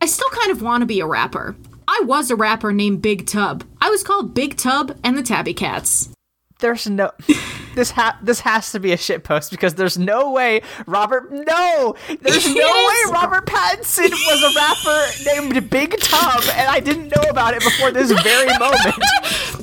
I still kind of want to be a rapper. I was a rapper named Big Tub. I was called Big Tub and the Tabby Cats. There's no this ha this has to be a shit post because there's no way Robert no there's no way Robert Pattinson was a rapper named Big Tub and I didn't know about it before this very moment.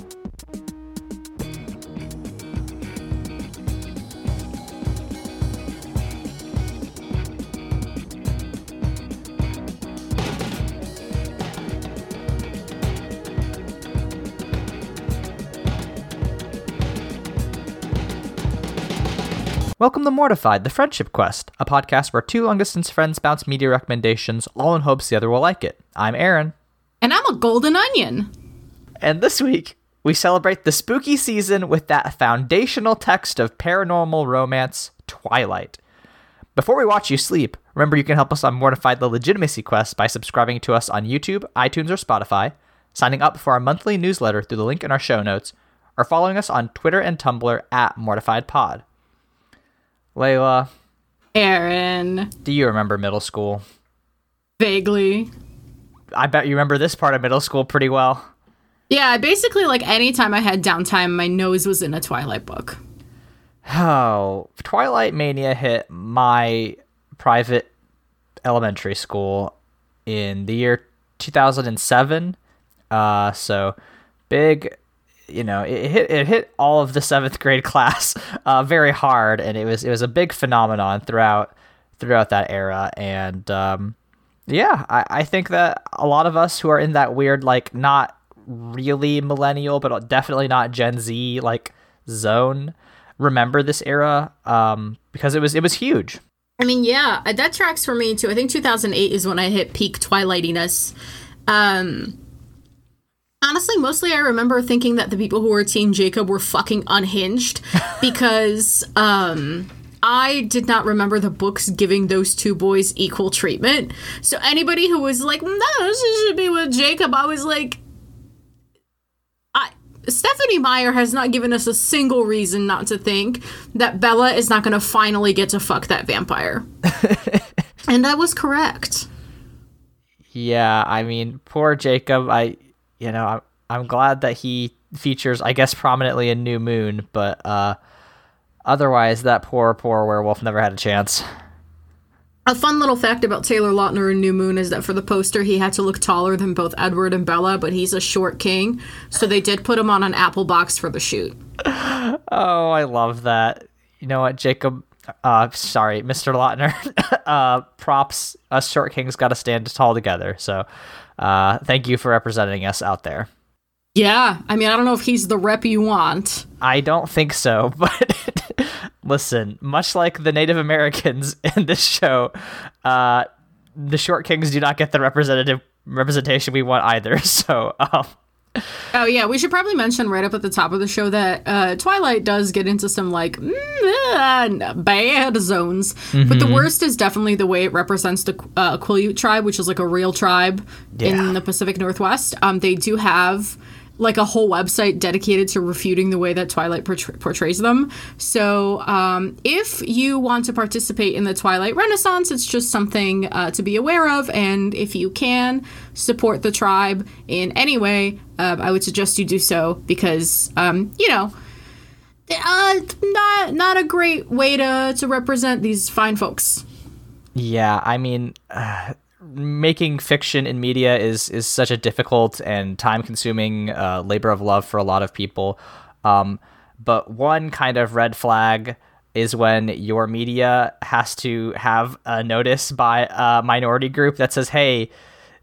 Welcome to Mortified, the Friendship Quest, a podcast where two long distance friends bounce media recommendations, all in hopes the other will like it. I'm Aaron, And I'm a golden onion. and this week we celebrate the spooky season with that foundational text of paranormal romance, Twilight. Before we watch you sleep, remember you can help us on Mortified the Legitimacy Quest by subscribing to us on YouTube, iTunes, or Spotify, signing up for our monthly newsletter through the link in our show notes, or following us on Twitter and Tumblr at MortifiedPod. Layla, Aaron. do you remember middle school? Vaguely. I bet you remember this part of middle school pretty well. Yeah, basically, like anytime I had downtime, my nose was in a Twilight book. Oh, Twilight Mania hit my private elementary school in the year 2007. Uh, so big, you know, it hit it hit all of the seventh grade class uh, very hard, and it was it was a big phenomenon throughout throughout that era. And um, yeah, I, I think that a lot of us who are in that weird, like, not really millennial, but definitely not Gen Z, like, zone, remember this era um, because it was it was huge. I mean, yeah, that tracks for me too. I think 2008 is when I hit peak Twilightiness. Um, honestly, mostly I remember thinking that the people who were Team Jacob were fucking unhinged because um, I did not remember the books giving those two boys equal treatment. So anybody who was like, no, she should be with Jacob, I was like, I. Stephenie Meyer has not given us a single reason not to think that Bella is not going to finally get to fuck that vampire. and I was correct. Yeah, I mean, poor Jacob. I, you know, I'm I'm glad that he features, I guess, prominently in New Moon, but uh, otherwise, that poor poor werewolf never had a chance. A fun little fact about Taylor Lautner in New Moon is that for the poster, he had to look taller than both Edward and Bella, but he's a short king, so they did put him on an apple box for the shoot. Oh, I love that. You know what, Jacob? Uh, sorry, Mr. Lautner. uh, props. Us short kings got to stand tall together. So, uh, thank you for representing us out there. Yeah, I mean, I don't know if he's the rep you want. I don't think so, but listen, much like the Native Americans in this show, uh, the short kings do not get the representative representation we want either. So, um, Oh yeah, we should probably mention right up at the top of the show that uh, Twilight does get into some like mm, uh, bad zones, but the worst is definitely the way it represents the uh, Quileute tribe, which is like a real tribe Yeah. in the Pacific Northwest. Um, they do have like a whole website dedicated to refuting the way that Twilight portray- portrays them. So, um, if you want to participate in the Twilight Renaissance, it's just something uh, to be aware of. And if you can support the tribe in any way, uh, I would suggest you do so because, um, you know, uh, not not a great way to to represent these fine folks. yeah, I mean, uh, making fiction in media is is such a difficult and time consuming uh, labor of love for a lot of people. Um, but one kind of red flag is when your media has to have a notice by a minority group that says, "Hey."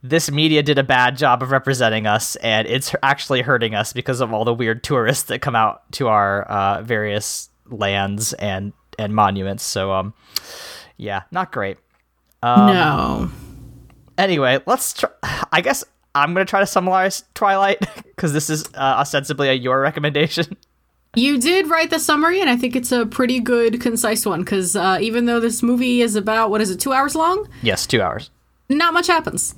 This media did a bad job of representing us, and it's actually hurting us because of all the weird tourists that come out to our uh, various lands and and monuments. So, um, yeah, not great. no. Anyway, let's. Try, I guess I'm gonna try to summarize Twilight because this is uh, ostensibly a your recommendation. You did write the summary, and I think it's a pretty good, concise one. Because uh, even though this movie is about what is it, two hours long, yes, two hours. not much happens.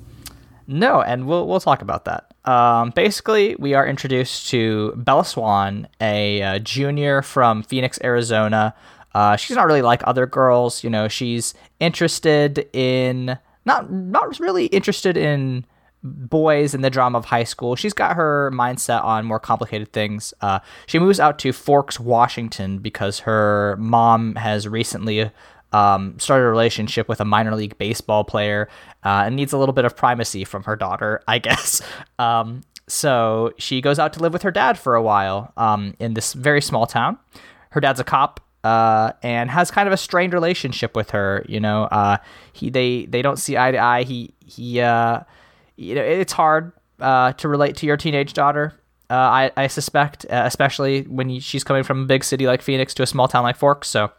No, and we'll we'll talk about that. Um, basically, we are introduced to Bella Swan, a uh, junior from Phoenix, Arizona. Uh, she's not really like other girls, you know. She's interested in not not really interested in boys and the drama of high school. She's got her mindset on more complicated things. Uh, she moves out to Forks, Washington, because her mom has recently um, started a relationship with a minor league baseball player uh, and needs a little bit of primacy from her daughter, I guess. Um, so she goes out to live with her dad for a while um, in this very small town. Her dad's a cop. Uh, and has kind of a strained relationship with her. You know, uh, he they they don't see eye to eye. He he uh, you know, it's hard uh, to relate to your teenage daughter. Uh, I, I suspect, uh, especially when she's coming from a big city like Phoenix to a small town like Forks. So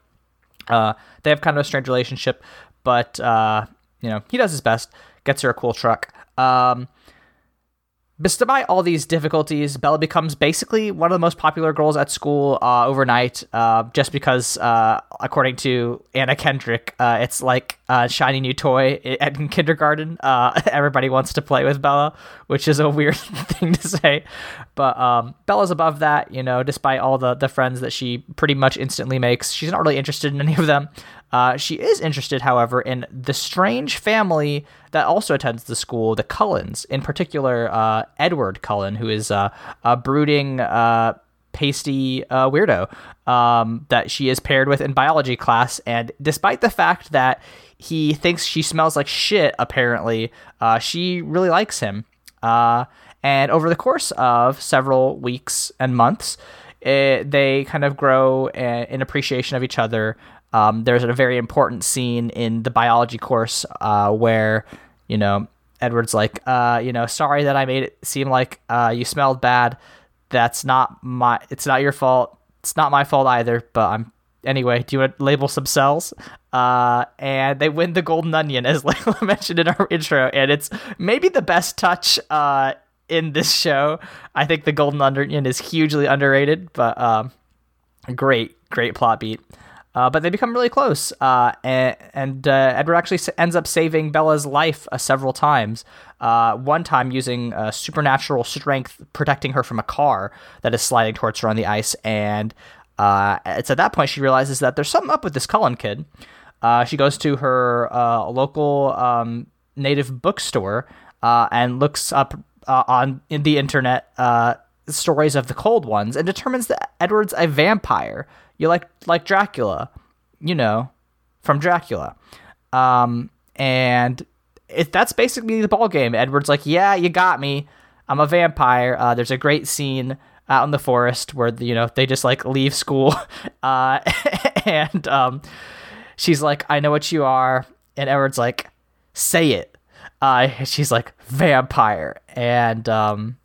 uh, they have kind of a strange relationship, but uh, you know he does his best, gets her a cool truck. Um, Despite all these difficulties, Bella becomes basically one of the most popular girls at school uh, overnight, uh, just because, uh, according to Anna Kendrick, uh, it's like a shiny new toy in kindergarten. Uh, everybody wants to play with Bella, which is a weird thing to say. But um, Bella's above that, you know, despite all the, the friends that she pretty much instantly makes. She's not really interested in any of them. Uh, she is interested, however, in the strange family that also attends the school, the Cullens, in particular, uh, Edward Cullen, who is uh, a brooding, uh, pasty uh, weirdo um, that she is paired with in biology class. And despite the fact that he thinks she smells like shit, apparently, uh, she really likes him. and over the course of several weeks and months, it, they kind of grow in appreciation of each other. Um, there's a very important scene in the biology course uh, where, you know, Edward's like, uh, you know, sorry that I made it seem like uh, you smelled bad. That's not my. It's not your fault. It's not my fault either. But I'm anyway. Do you want to label some cells? Uh, and they win the golden onion, as Layla mentioned in our intro, and it's maybe the best touch uh, in this show. I think the golden onion is hugely underrated, but um, great, great plot beat. Uh, but they become really close, uh, and, and uh, Edward actually ends up saving Bella's life uh, several times. Uh, one time using supernatural strength, protecting her from a car that is sliding towards her on the ice. And uh, it's at that point she realizes that there's something up with this Cullen kid. she goes to her local um, native bookstore and looks up on in the internet stories of the cold ones and determines that Edward's a vampire you like like Dracula, you know, from Dracula. Um, and that's basically the ball game. Edward's like, yeah, you got me. I'm a vampire. Uh, there's a great scene out in the forest where you know they just like leave school, uh, and um, she's like, I know what you are, and Edward's like, say it. Uh, she's like vampire, and um,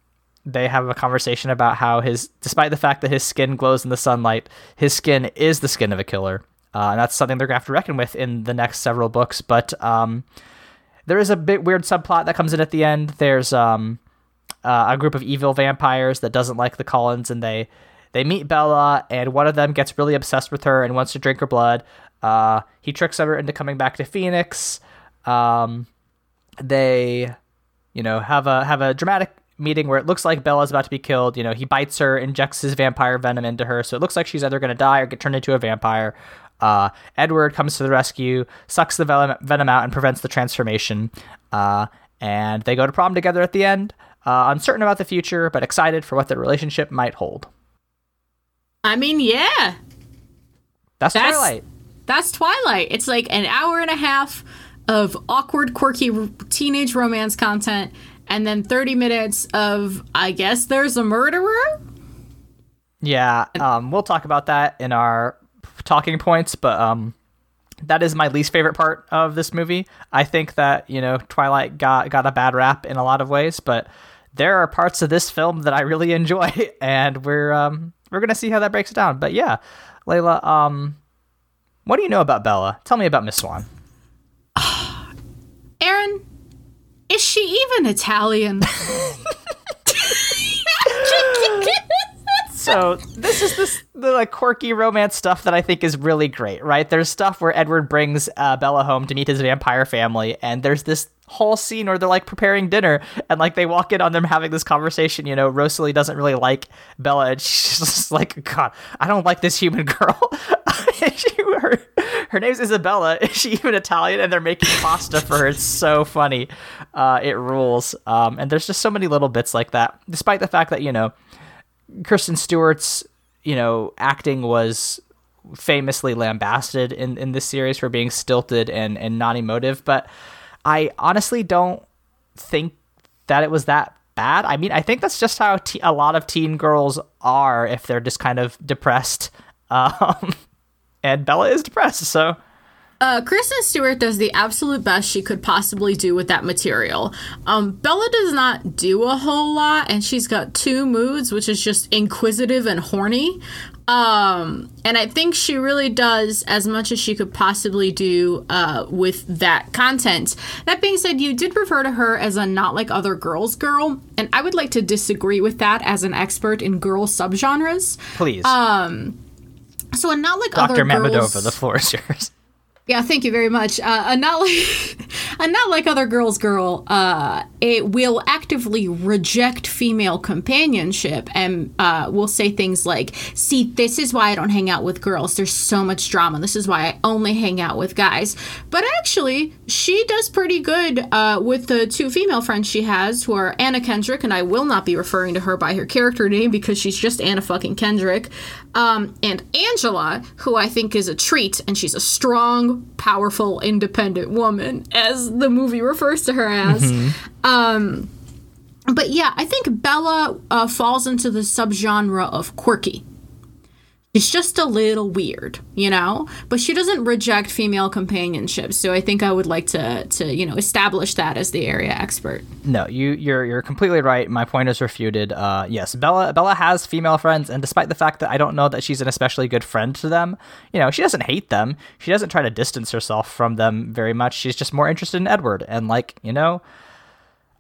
they have a conversation about how his, despite the fact that his skin glows in the sunlight, his skin is the skin of a killer. Uh, and that's something they're going to have to reckon with in the next several books. But um, there is a bit weird subplot that comes in at the end. There's um, uh, a group of evil vampires that doesn't like the Cullens, and they they meet Bella, and one of them gets really obsessed with her and wants to drink her blood. Uh, he tricks her into coming back to Phoenix. Um, they, you know, have a have a dramatic meeting where it looks like Bella's about to be killed. You know, he bites her, injects his vampire venom into her, so it looks like she's either going to die or get turned into a vampire. Uh, Edward comes to the rescue, sucks the venom out, and prevents the transformation. Uh, and they go to prom together at the end, uh, uncertain about the future, but excited for what their relationship might hold. I mean, yeah. That's, that's Twilight. That's Twilight. It's like an hour and a half of awkward, quirky teenage romance content and then 30 minutes of I guess there's a murderer. Yeah, um, we'll talk about that in our talking points, but um, that is my least favorite part of this movie. I think that you know Twilight got got a bad rap in a lot of ways, but there are parts of this film that I really enjoy, and we're um, we're gonna see how that breaks down. But yeah, Layla, um, what do you know about Bella? Tell me about Miss Swan. Aaron, is she even Italian? so this is this the like quirky romance stuff that I think is really great, right? There's stuff where Edward brings uh, Bella home to meet his vampire family, and there's this whole scene where they're like preparing dinner and like they walk in on them having this conversation. You know, Rosalie doesn't really like Bella, and she's just like, God, I don't like this human girl. she, her, her name's Isabella. Is she even Italian? And they're making pasta for her. It's so funny. Uh, it rules. Um, and there's just so many little bits like that. Despite the fact that you know, Kristen Stewart's you know acting was famously lambasted in in this series for being stilted and and non emotive, but I honestly don't think that it was that bad. I mean, I think that's just how te- a lot of teen girls are if they're just kind of depressed. Um, and Bella is depressed, so. Uh, Kristen Stewart does the absolute best she could possibly do with that material. Um, Bella does not do a whole lot, and she's got two moods, which is just inquisitive and horny. Um, and I think she really does as much as she could possibly do uh, with that content. That being said, you did refer to her as a not like other girls girl, and I would like to disagree with that as an expert in girl subgenres. Please. Um, so a not like Dr. other Mamedova, girls. the floor is yours. Yeah, thank you very much. Uh, not like not like other girls girl. Uh, it will actively reject female companionship and uh, will say things like, "See, this is why I don't hang out with girls. There's so much drama. This is why I only hang out with guys." But actually, she does pretty good uh, with the two female friends she has, who are Anna Kendrick, and I will not be referring to her by her character name because she's just Anna fucking Kendrick, um, and Angela, who I think is a treat, and she's a strong, powerful, independent woman, as the movie refers to her as. Um, but yeah, I think Bella uh, falls into the subgenre of quirky. She's just a little weird, you know, but she doesn't reject female companionship. So I think I would like to, to you know, establish that as the area expert. No, you you're you're completely right. My point is refuted. Uh, yes, Bella Bella has female friends, and despite the fact that I don't know that she's an especially good friend to them, you know, she doesn't hate them. She doesn't try to distance herself from them very much. She's just more interested in Edward, and like you know,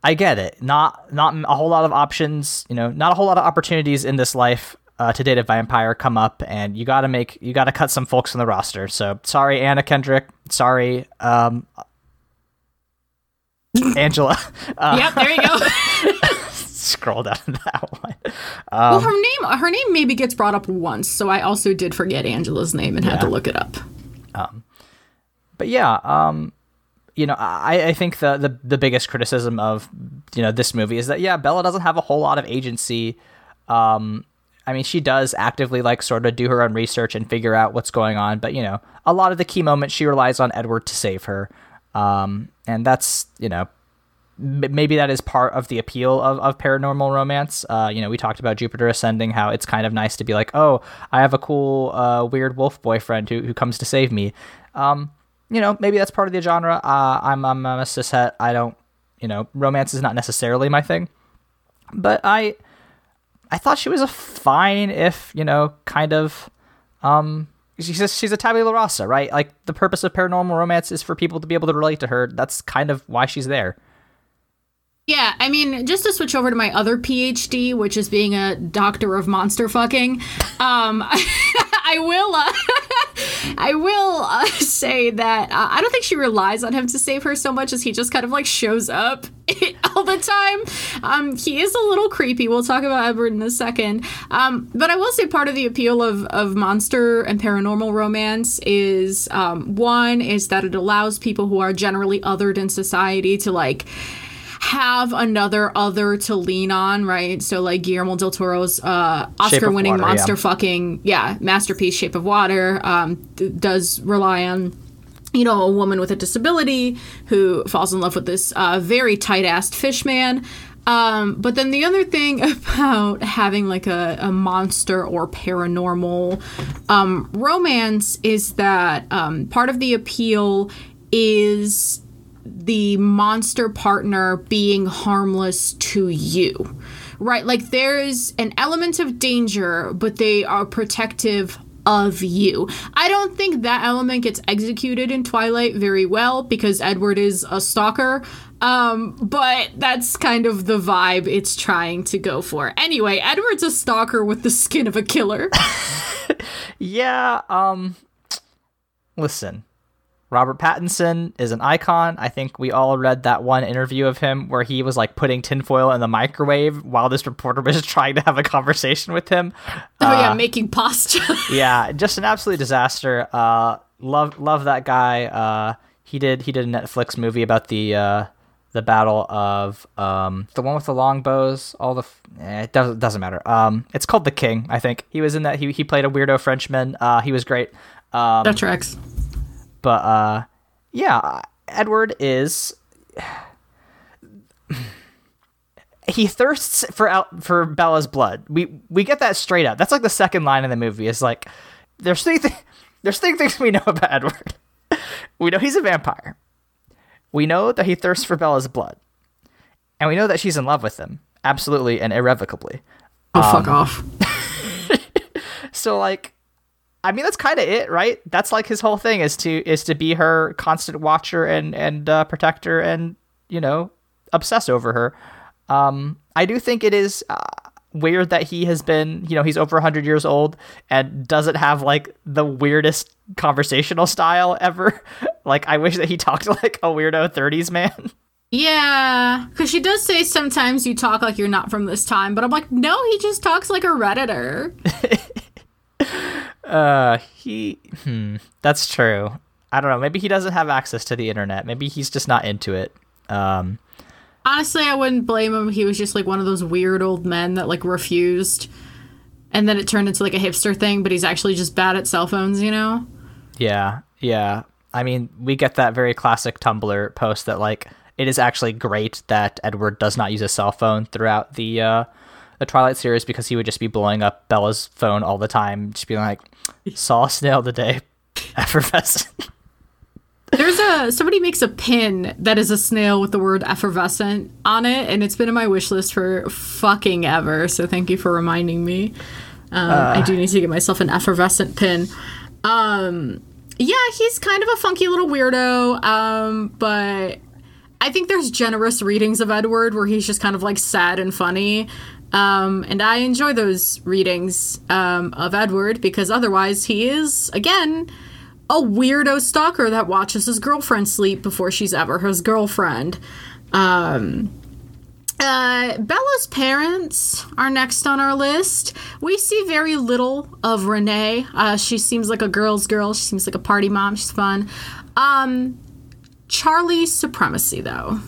I get it. Not not a whole lot of options. You know, not a whole lot of opportunities in this life. Uh, to date a vampire come up and you gotta make you gotta cut some folks in the roster so sorry anna kendrick sorry um angela uh, Yep, there you go. scroll down to that one. well, her name her name maybe gets brought up once, so I also did forget Angela's name and had to look it up. Um, but yeah, um, you know, I, I think the, the the biggest criticism of you know this movie is that yeah, Bella doesn't have a whole lot of agency. Um, I mean, she does actively like sort of do her own research and figure out what's going on, but you know, a lot of the key moments she relies on Edward to save her, um, and that's you know maybe that is part of the appeal of, of paranormal romance. Uh, you know, we talked about Jupiter Ascending, how it's kind of nice to be like, oh, I have a cool, uh, weird wolf boyfriend who, who comes to save me. Um, you know, maybe that's part of the genre. Uh, I'm, I'm, I'm a cishet. I don't, you know, romance is not necessarily my thing. But I, I thought she was a fine, if, you know, kind of, um, she's a, she's a tabula rasa, right? Like the purpose of paranormal romance is for people to be able to relate to her. That's kind of why she's there. Yeah, I mean, just to switch over to my other PhD, which is being a doctor of monster fucking, um, I will, uh, I will uh, say that uh, I don't think she relies on him to save her so much as he just kind of like shows up all the time. Um, he is a little creepy. We'll talk about Edward in a second. Um, but I will say part of the appeal of, of monster and paranormal romance is um, one is that it allows people who are generally othered in society to like have another other to lean on, right? So like Guillermo del Toro's uh, Oscar-winning monster yeah. fucking yeah masterpiece, Shape of Water, um, d- does rely on you know a woman with a disability who falls in love with this uh, very tight-assed fish man. Um, but then the other thing about having like a, a monster or paranormal um, romance is that um, part of the appeal is the monster partner being harmless to you. Right? Like there's an element of danger, but they are protective of you. I don't think that element gets executed in Twilight very well because Edward is a stalker. Um, but that's kind of the vibe it's trying to go for. Anyway, Edward's a stalker with the skin of a killer. Yeah, um listen. Robert Pattinson is an icon. I think we all read that one interview of him where he was like putting tinfoil in the microwave while this reporter was trying to have a conversation with him. Oh uh, yeah, making pasta. yeah, just an absolute disaster. Uh, love love that guy. Uh, he did he did a Netflix movie about the uh, the battle of um, the one with the long bows. All the f- eh, it doesn't doesn't matter. Um, it's called The King. I think he was in that. He he played a weirdo Frenchman. Uh, he was great. Um, that tracks. But uh, yeah, Edward is. he thirsts for out for Bella's blood. We we get that straight up. That's like the second line in the movie. Is like there's three th- there's three things we know about Edward. we know he's a vampire. We know that he thirsts for Bella's blood, and we know that she's in love with him, absolutely and irrevocably. Oh um, fuck off! so like I mean, that's kind of it, right? That's like his whole thing is to is to be her constant watcher and and uh, protector and you know obsess over her. Um, I do think it is uh, weird that he has been, you know, he's over 100 years old and doesn't have like the weirdest conversational style ever. like, I wish that he talked like a weirdo 30s man. Yeah, because she does say sometimes you talk like you're not from this time, but I'm like, no, he just talks like a Redditor. Uh, he. Hmm, that's true. I don't know. Maybe he doesn't have access to the internet. Maybe he's just not into it. Um, honestly, I wouldn't blame him. He was just like one of those weird old men that like refused, and then it turned into like a hipster thing. But he's actually just bad at cell phones, you know? Yeah, yeah. I mean, we get that very classic Tumblr post that like it is actually great that Edward does not use a cell phone throughout the uh, the Twilight series because he would just be blowing up Bella's phone all the time, just being like, "Saw a snail today, effervescent." There's a somebody makes a pin that is a snail with the word effervescent on it, and it's been in my wish list for fucking ever. So thank you for reminding me. Um, uh, I do need to get myself an effervescent pin. Um, yeah, he's kind of a funky little weirdo, um, but I think there's generous readings of Edward where he's just kind of like sad and funny. Um, and I enjoy those readings um, of Edward because otherwise he is, again, a weirdo stalker that watches his girlfriend sleep before she's ever his girlfriend. Um, uh, Bella's parents are next on our list. We see very little of Renee. Uh, she seems like a girl's girl. She seems like a party mom. She's fun. Um, Charlie's supremacy, though.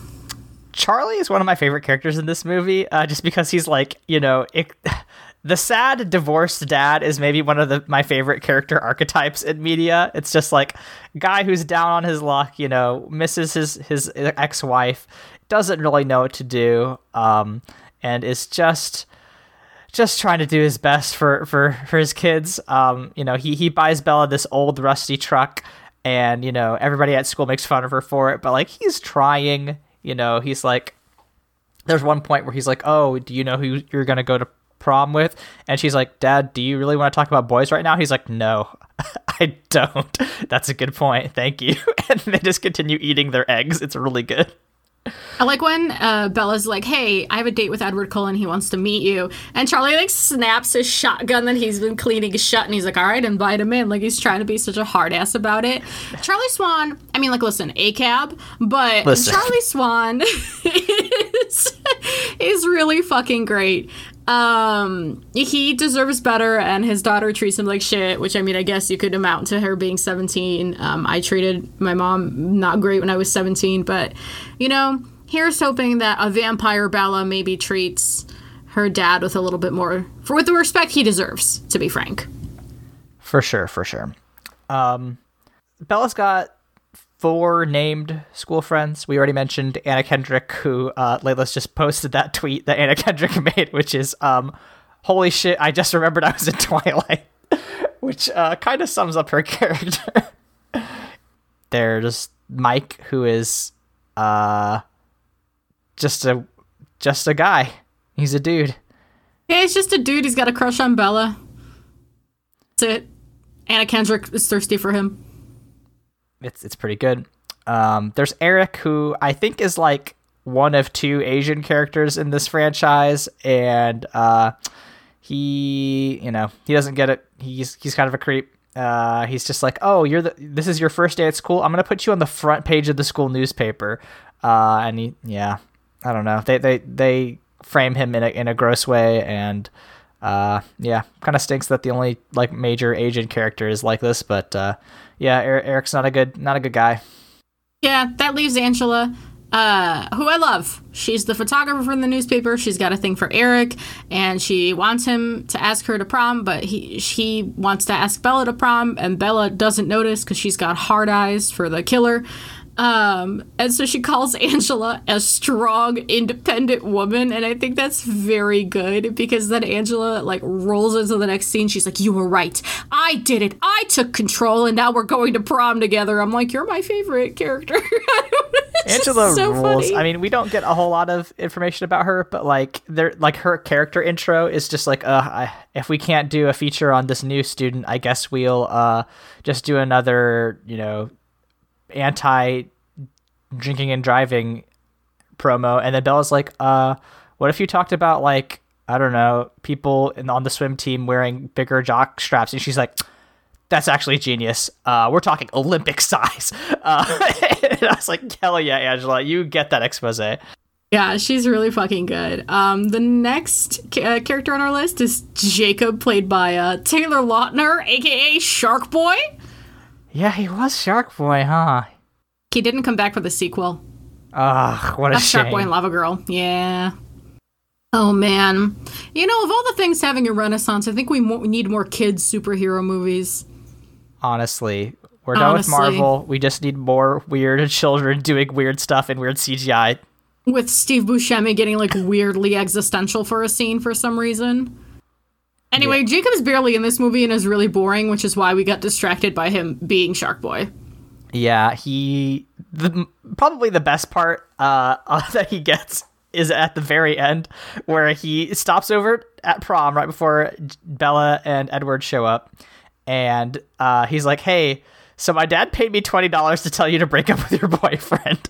Charlie is one of my favorite characters in this movie, uh, just because he's like, you know, it, the sad divorced dad is maybe one of the, my favorite character archetypes in media. It's just like guy who's down on his luck, you know, misses his his ex wife, doesn't really know what to do, um, and is just just trying to do his best for for for his kids. Um, you know, he he buys Bella this old rusty truck and you know everybody at school makes fun of her for it but like he's trying you know, he's like, there's one point where he's like, "Oh, do you know who you're gonna go to prom with?" And she's like, "Dad, do you really want to talk about boys right now?" He's like, "No, I don't." That's a good point. Thank you. And they just continue eating their eggs. It's really good. I like when uh, Bella's like, "Hey, I have a date with Edward Cullen. He wants to meet you." And Charlie like snaps his shotgun that he's been cleaning shut, and he's like, "All right, invite him in." Like he's trying to be such a hard ass about it. Charlie Swan. I mean, like, listen, a cab, but listen. Charlie Swan is is really fucking great. Um, he deserves better, and his daughter treats him like shit. Which I mean, I guess you could amount to her being seventeen. Um, I treated my mom not great when I was seventeen, but you know here's hoping that a vampire Bella maybe treats her dad with a little bit more for with the respect he deserves, to be frank. For sure, for sure. Um, Bella's got four named school friends. We already mentioned Anna Kendrick, who uh, Layla's just posted that tweet that Anna Kendrick made, which is, um, "Holy shit! I just remembered I was in Twilight," which uh, kind of sums up her character. There's Mike, who is uh, just a just a guy. He's a dude. Yeah, he's just a dude. He's got a crush on Bella. That's it. Anna Kendrick is thirsty for him. It's it's pretty good. Um, there's Eric, who I think is like one of two Asian characters in this franchise, and uh, he, you know, he doesn't get it. He's he's kind of a creep. Uh, he's just like, "Oh, you're the this is your first day at school. I'm gonna put you on the front page of the school newspaper." Uh, and he, yeah, I don't know. They they they frame him in a in a gross way, and uh, yeah, kind of stinks that the only like major Asian character is like this. But uh, yeah, er- Eric's not a good not a good guy. Yeah, that leaves Angela, uh, who I love. She's the photographer from the newspaper. She's got a thing for Eric, and she wants him to ask her to prom, but he she wants to ask Bella to prom, and Bella doesn't notice because she's got hard eyes for the killer. Um, and so she calls Angela a strong, independent woman, and I think that's very good because then Angela like rolls into the next scene. She's like, "You were right. I did it. I took control, and now we're going to prom together." I'm like, "You're my favorite character." Angela so rules. funny. I mean, we don't get a whole lot of information about her, but like there, like her character intro is just like, uh, I, if we can't do a feature on this new student, I guess we'll uh just do another, you know, anti drinking and driving promo. And then Bella's like, uh, what if you talked about like I don't know people in, on the swim team wearing bigger jock straps? And she's like. That's actually genius. Uh, we're talking Olympic size. Uh, and I was like, hell yeah, Angela, you get that expose. Yeah, she's really fucking good. Um, the next uh, character on our list is Jacob, played by uh, Taylor Lautner, aka Shark Boy. Yeah, he was Shark Boy, huh? He didn't come back for the sequel. Ugh, what a That's Shark shame. Boy and Lava Girl. Yeah. Oh man, you know of all the things having a renaissance, I think we mo- need more kids superhero movies. Honestly, we're done with Marvel. We just need more weird children doing weird stuff and weird CGI. With Steve Buscemi getting like weirdly existential for a scene for some reason. Anyway, Jacob's barely in this movie and is really boring, which is why we got distracted by him being Shark Boy. Yeah, he the probably the best part uh, that he gets is at the very end where he stops over at prom right before Bella and Edward show up, and uh, he's like, "Hey." So my dad paid me twenty dollars to tell you to break up with your boyfriend,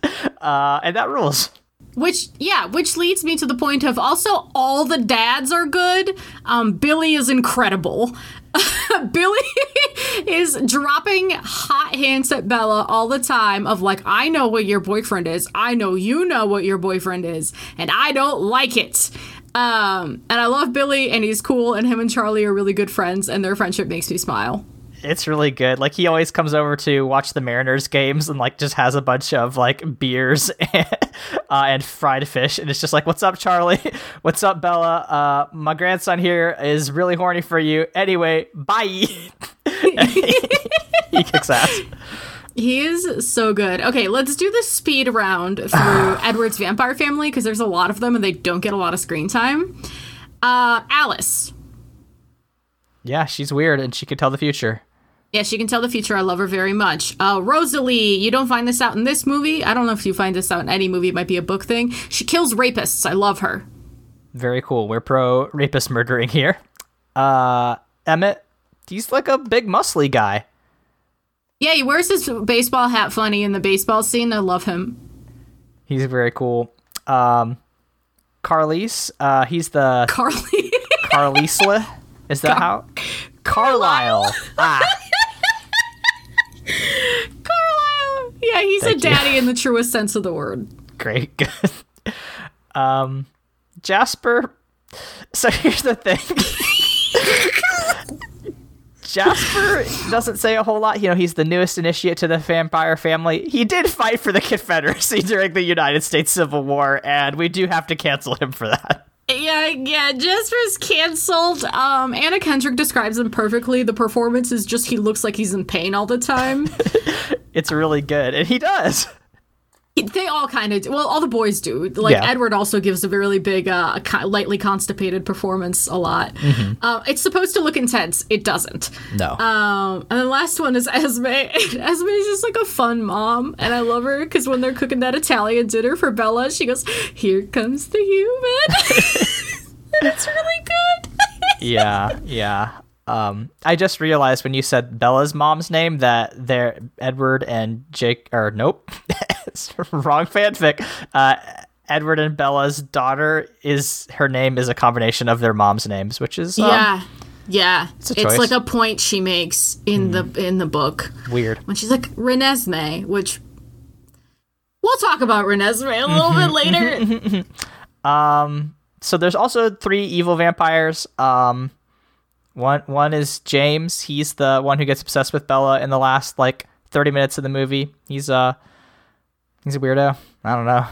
uh, and that rules. Which, yeah, which leads me to the point of also all the dads are good. Um, Billy is incredible. Billy is dropping hot hints at Bella all the time of like, I know what your boyfriend is. I know you know what your boyfriend is, and I don't like it. Um, and I love Billy, and he's cool, and him and Charlie are really good friends, and their friendship makes me smile. It's really good. Like he always comes over to watch the Mariners games and like just has a bunch of like beers and, uh, and fried fish, and it's just like, "What's up, Charlie? What's up, Bella? Uh, my grandson here is really horny for you. Anyway, bye." he kicks ass. He is so good. Okay, let's do the speed round through Edward's vampire family because there's a lot of them and they don't get a lot of screen time. Uh, Alice. Yeah, she's weird and she can tell the future. Yeah, she can tell the future. I love her very much. Uh, Rosalie, you don't find this out in this movie. I don't know if you find this out in any movie. It might be a book thing. She kills rapists. I love her. Very cool. We're pro rapist murdering here. Uh, Emmett, he's like a big muscly guy. Yeah, he wears his baseball hat funny in the baseball scene. I love him. He's very cool. Um, Carlise, uh, he's the Carly. Carlisle. Is that how? Carlisle. Ah, Carlisle. Yeah, he's Thank a you. daddy in the truest sense of the word. great. Good. Um, Jasper. So here's the thing. Jasper doesn't say a whole lot. You know, he's the newest initiate to the vampire family. He did fight for the Confederacy during the United States Civil War, and we do have to cancel him for that. Yeah, yeah, Jasper's canceled. Um, Anna Kendrick describes him perfectly. The performance is just he looks like he's in pain all the time. It's really good, and he does. They all kind of do. Well, all the boys do. Like Yeah. Edward also gives a really big, uh, lightly constipated performance a lot. Uh, it's supposed to look intense. It doesn't. No. Um, and the last one is Esme. Esme is just like a fun mom, and I love her because when they're cooking that Italian dinner for Bella, she goes, "Here comes the human." and it's really good. yeah, yeah. Um, I just realized when you said Bella's mom's name that they're Edward and Jake, or nope, wrong fanfic. Uh, Edward and Bella's daughter is her name is a combination of their mom's names, which is um, yeah. Yeah, a it's like a point she makes in the in the book Weird. when she's like Renesmee, which we'll talk about Renesmee a little bit later. Um so there's also three evil vampires. Um, one one is James. He's the one who gets obsessed with Bella in the last like 30 minutes of the movie. He's uh he's a weirdo. I don't know.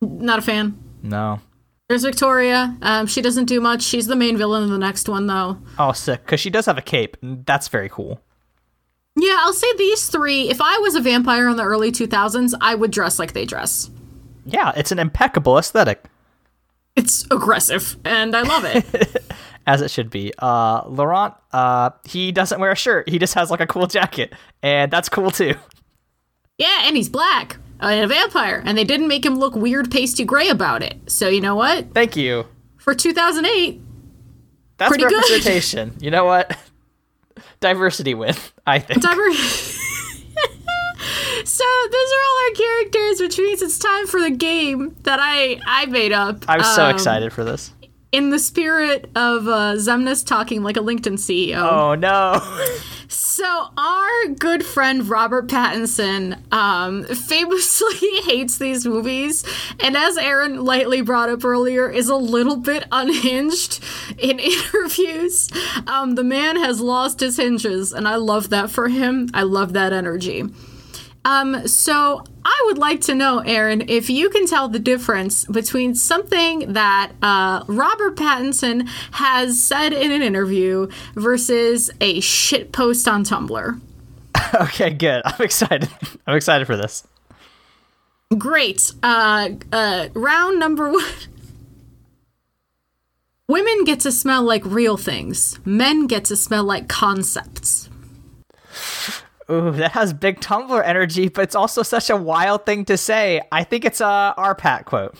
Not a fan. No. There's Victoria. Um, she doesn't do much. She's the main villain in the next one, though. Oh, sick. Because she does have a cape. That's very cool. Yeah, I'll say these three. If I was a vampire in the early 2000s, I would dress like they dress. Yeah, it's an impeccable aesthetic, It's aggressive, and I love it. as it should be. Uh, Laurent, uh, he doesn't wear a shirt. He just has like a cool jacket, and that's cool too. yeah, and he's black and a vampire, and they didn't make him look weird, pasty gray about it. So you know what? Thank you. For 2008, That's Pretty good. representation. you know what? Diversity win, I think. Diver- so those are all our characters, which means it's time for the game that I I made up. I'm so um, excited for this. In the spirit of uh, Zemnis talking like a LinkedIn CEO. Oh no. So our good friend Robert Pattinson um, famously hates these movies, and as Aaron lightly brought up earlier, is a little bit unhinged in interviews. Um, the man has lost his hinges, and I love that for him. I love that energy. Um, so I would like to know, Aaron, if you can tell the difference between something that uh, Robert Pattinson has said in an interview versus a shit post on Tumblr. okay, good. I'm excited. I'm excited for this. Great. Uh, uh, round number one. Women get to smell like real things. Men get to smell like concepts. Ooh, that has big Tumblr energy, but it's also such a wild thing to say. I think it's a RPattz quote.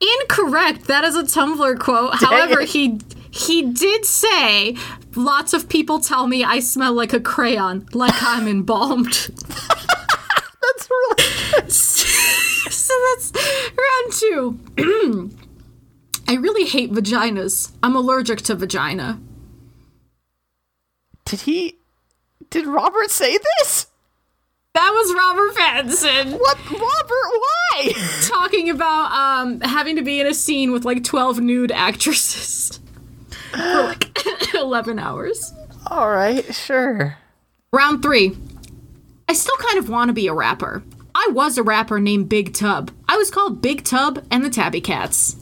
Incorrect. That is a Tumblr quote. However, it. he he did say, "Lots of people tell me I smell like a crayon, like I'm embalmed." That's really so that's round two. I really hate vaginas. I'm allergic to vagina. Did he Did Robert say this? That was Robert Pattinson What Robert, why? talking about um, having to be in a scene with like 12 nude actresses for like 11 hours. All right, sure. Round three. I still kind of want to be a rapper. I was a rapper named Big Tub. I was called Big Tub and the Tabby Cats.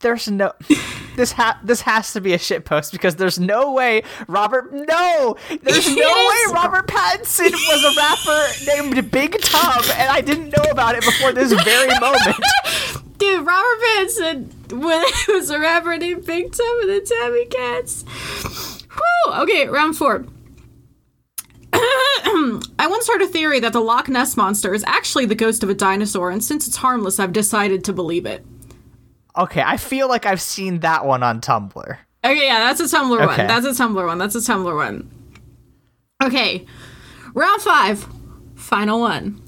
There's no this ha this has to be a shit post because there's no way Robert no there's no way. Robert Pattinson was a rapper named Big Tub and I didn't know about it before this very moment. Dude, Robert Pattinson was a rapper named Big Tub and the Tabby Cats. Whew. Okay, round four. I once heard a theory that the Loch Ness monster is actually the ghost of a dinosaur, and since it's harmless, I've decided to believe it. Okay, I feel like I've seen that one on Tumblr. Okay, yeah, that's a Tumblr Okay. one. That's a Tumblr one. That's a Tumblr one. Okay, round five, final one.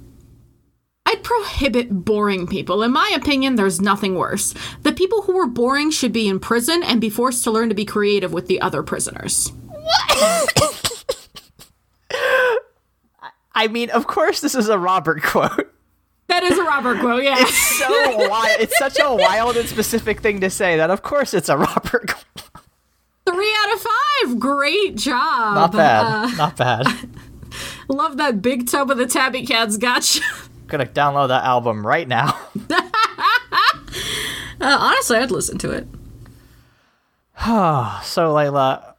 I'd prohibit boring people. In my opinion, there's nothing worse. The people who are boring should be in prison and be forced to learn to be creative with the other prisoners. What? I mean, of course this is a Robert quote. That is a Robert quote, yeah. It's So wild. It's such a wild and specific thing to say that of course it's a Robert quote. Three out of five. Great job. Not bad. Uh, Not bad. love that big tub of the tabby cats gotcha. Gonna download that album right now. Uh, honestly, I'd listen to it. So, Layla,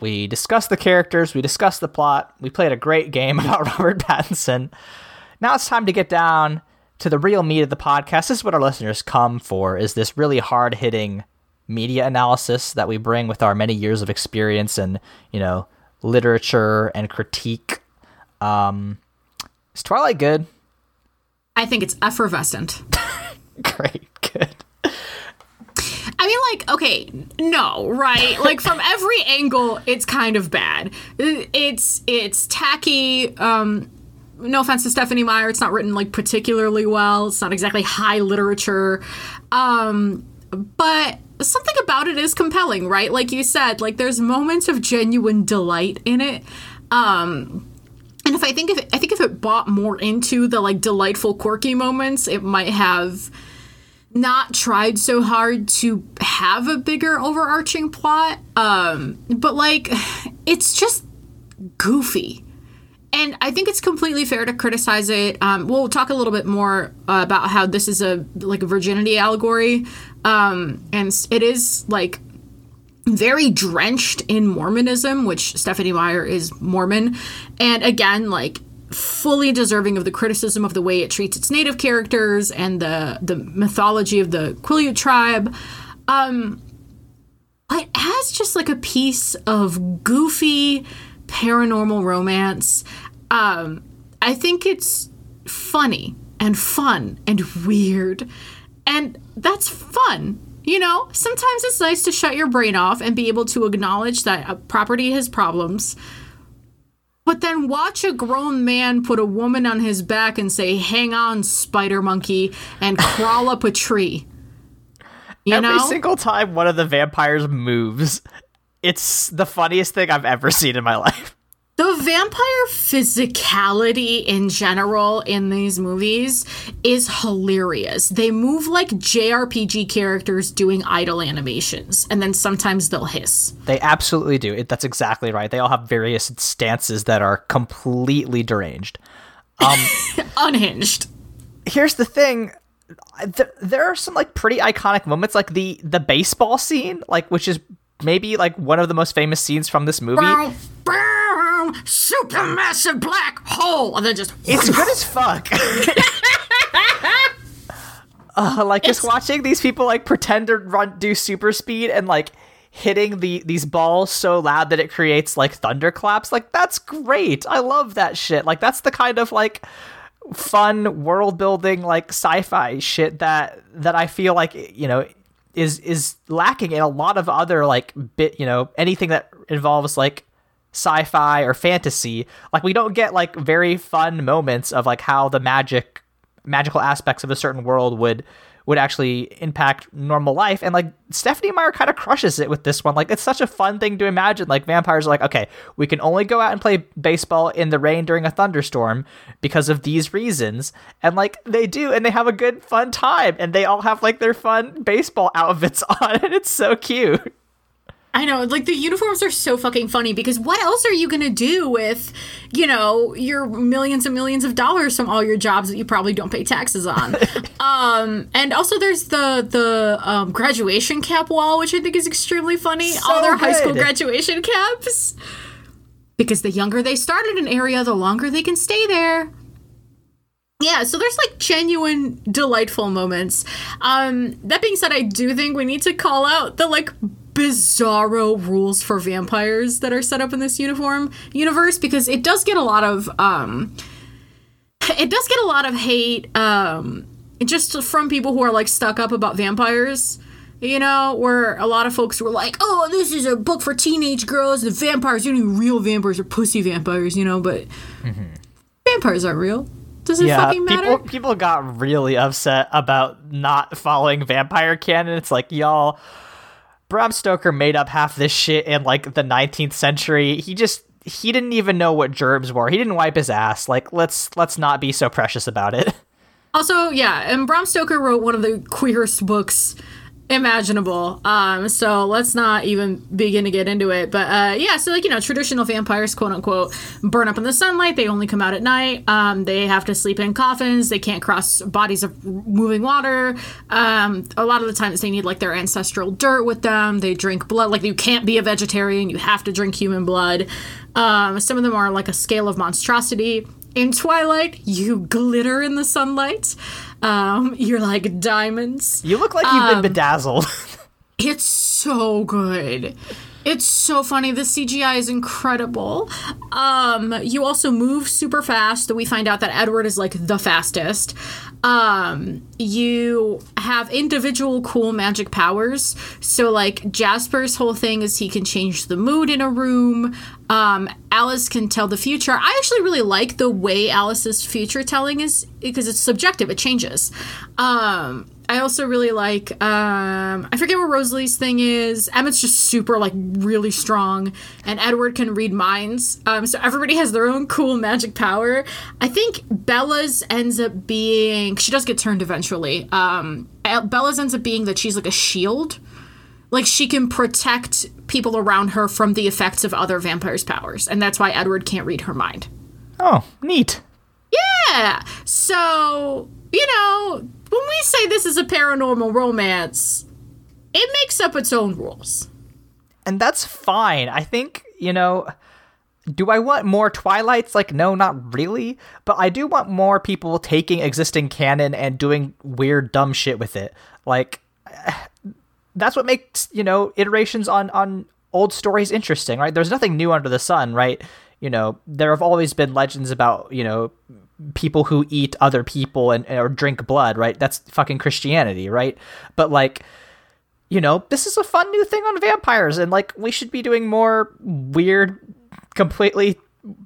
we discussed the characters, we discussed the plot, we played a great game about Robert Pattinson. Now it's time to get down to the real meat of the podcast. This is what our listeners come for, is this really hard-hitting media analysis that we bring with our many years of experience and, you know, literature and critique. Um, is Twilight good? I think it's effervescent. Great, good. I mean, like, okay, no, right? Like from every angle, it's kind of bad. It's it's tacky. Um, no offense to Stephenie Meyer, it's not written like particularly well. It's not exactly high literature. Um, but something about it is compelling, right? Like you said, like there's moments of genuine delight in it. Um and if I think if it, I think if it bought more into the like delightful quirky moments, it might have not tried so hard to have a bigger overarching plot. Um but like it's just goofy. And I think it's completely fair to criticize it. Um, we'll talk a little bit more uh, about how this is a like a virginity allegory, um, and it is like very drenched in Mormonism, which Stephenie Meyer is Mormon, and again, like fully deserving of the criticism of the way it treats its native characters and the the mythology of the Quileute tribe. Um, but as just like a piece of goofy paranormal romance, um, I think it's funny and fun and weird, and that's fun. You know, sometimes it's nice to shut your brain off and be able to acknowledge that a property has problems. But then watch a grown man put a woman on his back and say, Hang on, spider monkey, and crawl up a tree. You Every know? single time one of the vampires moves, it's the funniest thing I've ever seen in my life. The vampire physicality in general in these movies is hilarious. They move like JRPG characters doing idle animations, and then sometimes they'll hiss. They absolutely do. It, that's exactly right. They all have various stances that are completely deranged. Um, Unhinged. Here's the thing. Th- there are some like pretty iconic moments like the the baseball scene like which is maybe like one of the most famous scenes from this movie Boom, supermassive black hole, and then just it's good as fuck. Uh, like just watching these people like pretend to run do super speed and like hitting the these balls so loud that it creates like thunderclaps. Like that's great. I love that shit. Like that's the kind of like fun world building like sci-fi shit that that i feel like you know is is lacking in a lot of other like bit you know anything that involves like sci-fi or fantasy like we don't get like very fun moments of like how the magic magical aspects of a certain world would would actually impact normal life. And like stephenie meyer kind of crushes it with this one. Like it's such a fun thing to imagine. Like vampires are like okay we can only go out and play baseball in the rain during a thunderstorm because of these reasons. And like they do and they have a good fun time and they all have like their fun baseball outfits on and it's so cute I know, like the uniforms are so fucking funny because what else are you gonna do with, you know, your millions and millions of dollars from all your jobs that you probably don't pay taxes on? um, and also there's the the um, graduation cap wall, which I think is extremely funny. all their high school graduation caps. Because the younger they start in an area, the longer they can stay there. Yeah, so there's like genuine delightful moments. Um that being said, I do think we need to call out the like bizarro rules for vampires that are set up in this uniform universe because it does get a lot of um it does get a lot of hate um just from people who are like stuck up about vampires you know where a lot of folks were like oh this is a book for teenage girls. The vampires you know real vampires are pussy vampires you know but vampires aren't real. Does it yeah fucking matter? people people got really upset about not following vampire canon. It's like y'all bram stoker made up half this shit in like the 19th century. He just he didn't even know what germs were. He didn't wipe his ass. Like let's let's not be so precious about it. Also, yeah, and Bram Stoker wrote one of the queerest books imaginable. Um, so let's not even begin to get into it. But uh, yeah, so like you know, traditional vampires, quote unquote, burn up in the sunlight. They only come out at night. Um, they have to sleep in coffins. They can't cross bodies of moving water. Um, a lot of the times they need like their ancestral dirt with them. They drink blood. Like you can't be a vegetarian. You have to drink human blood. Um, some of them are like a scale of monstrosity. In Twilight, you glitter in the sunlight. Um, you're like diamonds. you look like you've been bedazzled It's so good. It's so funny. The CGI is incredible. Um, you also move super fast. We find out that Edward is like the fastest. Um, you have individual cool magic powers. So like Jasper's whole thing is he can change the mood in a room. Um, Alice can tell the future. I actually really like the way Alice's future telling is because it's subjective. It changes. Um, I also really like um I forget what Rosalie's thing is. Emmett's just super like really strong and Edward can read minds. Um so everybody has their own cool magic power. I think Bella's ends up being she does get turned eventually. Um Bella's ends up being that she's like a shield. Like she can protect people around her from the effects of other vampires' powers, and that's why Edward can't read her mind. Oh, neat. Yeah. So, you know, when we say this is a paranormal romance, it makes up its own rules. And that's fine. I think, you know, do I want more Twilights? Like, no, not really. But I do want more people taking existing canon and doing weird, dumb shit with it. Like, that's what makes you know iterations on on old stories interesting, right? There's nothing new under the sun, right? You know, there have always been legends about you know people who eat other people and or drink blood, right? That's fucking Christianity, right? But like you know, this is a fun new thing on vampires and like we should be doing more weird completely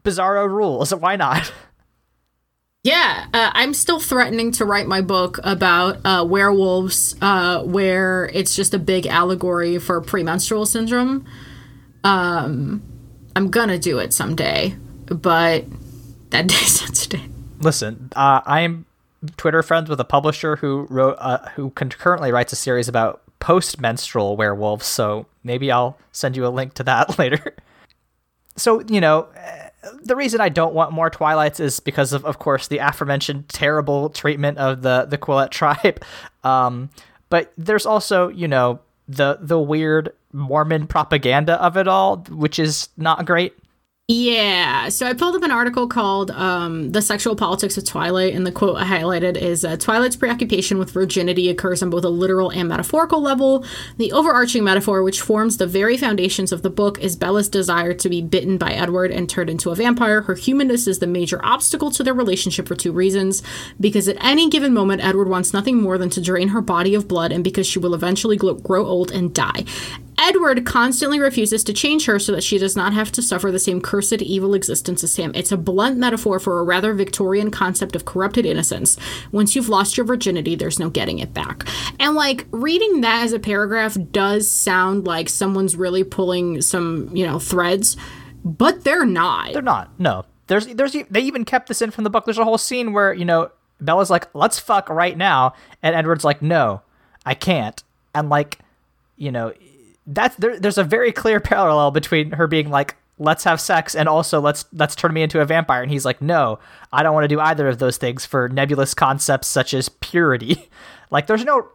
bizarro rules. Why not? Yeah, uh, I'm still threatening to write my book about uh, werewolves, uh, where it's just a big allegory for premenstrual syndrome. Um, I'm gonna do it someday, but that day's not today. Listen, uh, I'm Twitter friends with a publisher who wrote, uh, who concurrently writes a series about post-menstrual werewolves. So maybe I'll send you a link to that later. so you know the reason I don't want more Twilights is because of, of course, the aforementioned terrible treatment of the the Quileute tribe. Um, but there's also, you know, the the weird Mormon propaganda of it all, which is not great. Yeah. So I pulled up an article called um, The Sexual Politics of Twilight, and the quote I highlighted is uh, Twilight's preoccupation with virginity occurs on both a literal and metaphorical level. The overarching metaphor, which forms the very foundations of the book, is Bella's desire to be bitten by Edward and turned into a vampire. Her humanness is the major obstacle to their relationship for two reasons because at any given moment, Edward wants nothing more than to drain her body of blood, and because she will eventually grow old and die. Edward constantly refuses to change her so that she does not have to suffer the same cursed evil existence as him. It's a blunt metaphor for a rather Victorian concept of corrupted innocence. Once you've lost your virginity, there's no getting it back. And like reading that as a paragraph does sound like someone's really pulling some, you know, threads, but they're not. They're not. No. There's there's they even kept this in from the book. There's a whole scene where, you know, Bella's like, "Let's fuck right now." And Edward's like, "No, I can't." And like, you know, that's there, there's a very clear parallel between her being like let's have sex and also let's let's turn me into a vampire. And he's like no i don't want to do either of those things for nebulous concepts such as purity. Like there's no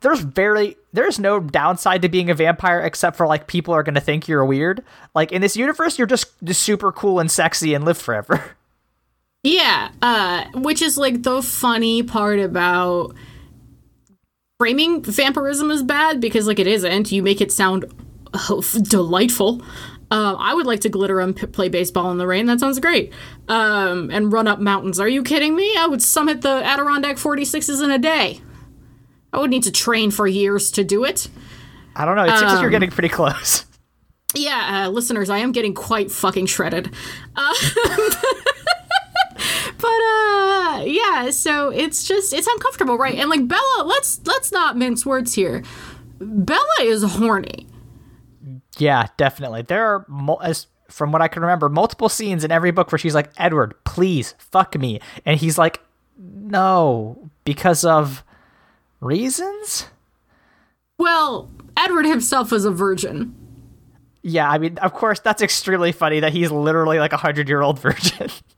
there's very there's no downside to being a vampire except for like people are going to think you're weird. Like in this universe you're just, just super cool and sexy and live forever. Yeah uh which is like the funny part about framing vampirism as bad because like it isn't. You make it sound oh, delightful. Uh, I would like to glitter and p- play baseball in the rain. That sounds great. Um, and run up mountains. Are you kidding me? I would summit the Adirondack 46s in a day. I would need to train for years to do it. I don't know. It seems um, like you're um, getting pretty close. Yeah, uh, listeners, I am getting quite fucking shredded. Uh, uh yeah so it's just it's uncomfortable right? And like bella let's let's not mince words here. Bella is horny. Yeah definitely. There are as from what i can remember multiple scenes in every book where she's like edward please fuck me. And he's like no because of reasons? Well edward himself was a virgin. Yeah i mean of course that's extremely funny that he's literally like a hundred year old virgin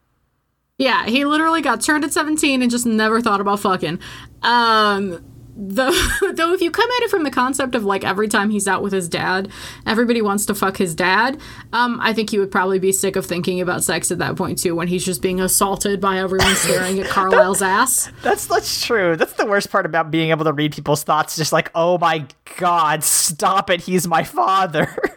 Yeah, he literally got turned at 17 and just never thought about fucking. Um, though, though if you come at it from the concept of like every time he's out with his dad, everybody wants to fuck his dad, um, I think he would probably be sick of thinking about sex at that point too, when he's just being assaulted by everyone staring at Carlisle's ass. That's that's true. That's the worst part about being able to read people's thoughts. Just like, oh my god, stop it, he's my father.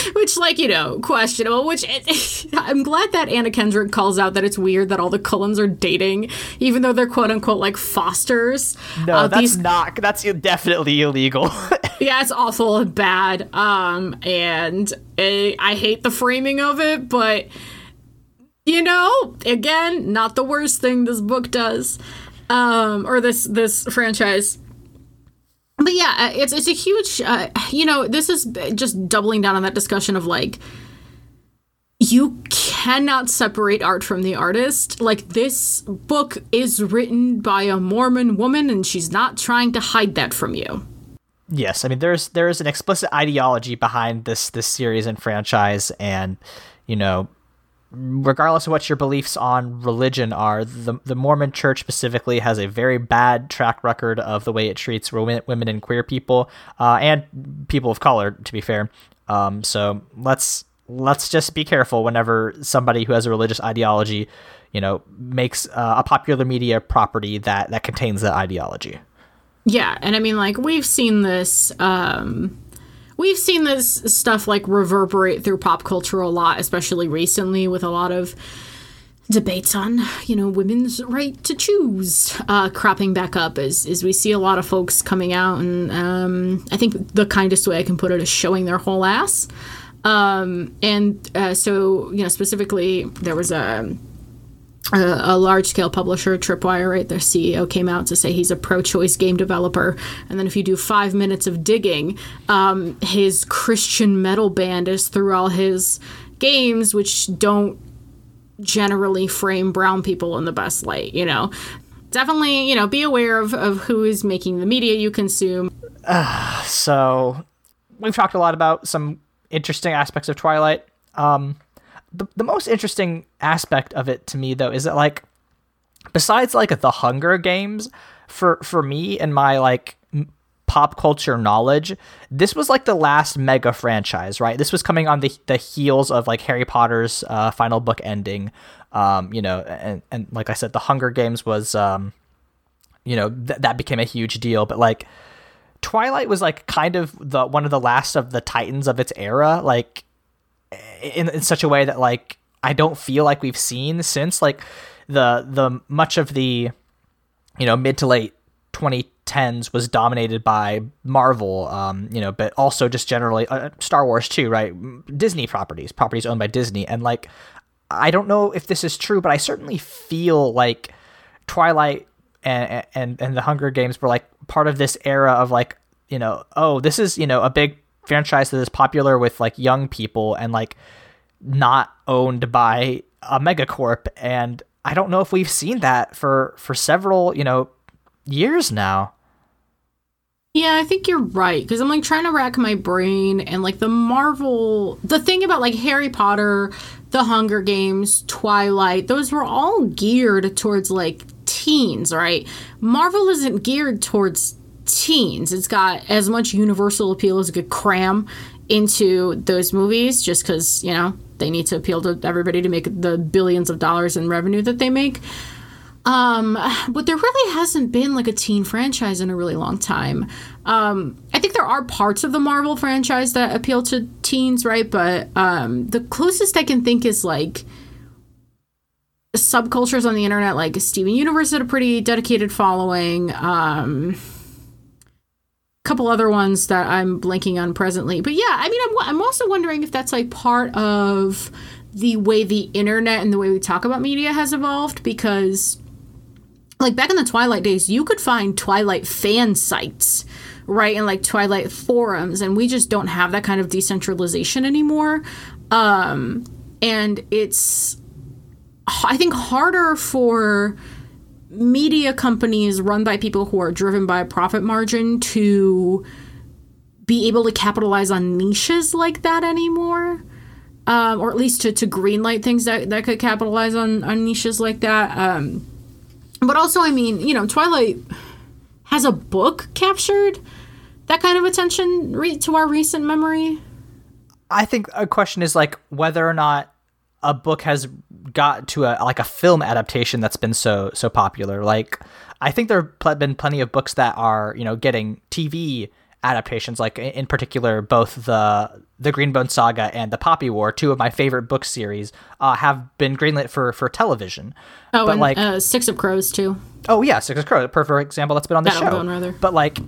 which like you know questionable which i'm glad that anna kendrick calls out that it's weird that all the cullens are dating even though they're quote unquote like fosters no uh, that's these... not that's definitely illegal yeah it's awful and bad um and it, i hate the framing of it but you know again not the worst thing this book does um, or this this franchise. But yeah, uh, it's it's a huge. Uh, you know, this is just doubling down on that discussion of like you cannot separate art from the artist. Like this book is written by a Mormon woman and she's not trying to hide that from you. Yes, I mean there's there's an explicit ideology behind this this series and franchise and you know regardless of what your beliefs on religion are, the the Mormon church specifically has a very bad track record of the way it treats women, women and queer people, uh, and people of color. To be fair, um, so let's let's just be careful whenever somebody who has a religious ideology, you know, makes uh, a popular media property that that contains that ideology. Yeah, and I mean, like we've seen this. Um, we've seen this stuff like reverberate through pop culture a lot, especially recently with a lot of debates on you know women's right to choose uh, cropping back up as, as we see a lot of folks coming out and um, i think the kindest way i can put it is showing their whole ass. Um, and uh, so, you know, specifically, there was a a, a large scale publisher, Tripwire, right? Their CEO came out to say he's a pro choice game developer. And then if you do five minutes of digging, um, his Christian metal band is through all his games, which don't generally frame brown people in the best light, you know? Definitely, you know, be aware of, of who is making the media you consume. Uh, so, we've talked a lot about some interesting aspects of Twilight. Um, the the most interesting aspect of it to me though is that like besides like the Hunger Games for for me and my like pop culture knowledge, this was like the last mega franchise, right? This was coming on the the heels of like Harry Potter's uh, final book ending. Um, you know, and and like I said, the Hunger Games was um, you know, th- that became a huge deal, but like Twilight was like kind of the one of the last of the titans of its era, like in, in such a way that like I don't feel like we've seen since like the the much of the you know mid to late 2010s was dominated by Marvel, um, you know, but also just generally uh, Star Wars too, right? Disney properties, properties owned by Disney, and like I don't know if this is true, but I certainly feel like Twilight and and and the Hunger Games were like part of this era of like you know oh this is you know a big franchise that is popular with like young people and like not owned by a megacorp and I don't know if we've seen that for for several you know years now. Yeah, I think you're right because I'm like trying to rack my brain and like the Marvel, the thing about like Harry Potter, The Hunger Games, Twilight, those were all geared towards like teens, right? Marvel isn't geared towards teens. It's got as much universal appeal as it could cram into those movies just because, you know, they need to appeal to everybody to make the billions of dollars in revenue that they make. Um, but there really hasn't been like a teen franchise in a really long time. Um, I think there are parts of the Marvel franchise that appeal to teens, right? But um, the closest I can think is like subcultures on the internet, like Steven Universe had a pretty dedicated following. Um, couple other ones that I'm blanking on presently. But yeah, I mean, I'm, I'm also wondering if that's like part of the way the internet and the way we talk about media has evolved because like back in the Twilight days, you could find Twilight fan sites, right? And like Twilight forums, and we just don't have that kind of decentralization anymore. Um, and it's I think harder for media companies run by people who are driven by a profit margin to be able to capitalize on niches like that anymore. Um, or at least to, to greenlight things that, that could capitalize on, on niches like that. Um, but also, I mean, you know, Twilight has a book captured that kind of attention re- to our recent memory. I think a question is like whether or not a book has got to a like a film adaptation that's been so so popular. Like I think there have been plenty of books that are you know getting TV adaptations. Like in particular, both the the Greenbone Saga and the Poppy War, two of my favorite book series, uh, have been greenlit for for television. Oh, but and like uh, Six of Crows too. Oh yeah, Six of Crows, a perfect example that's been on the show. Rather. But like,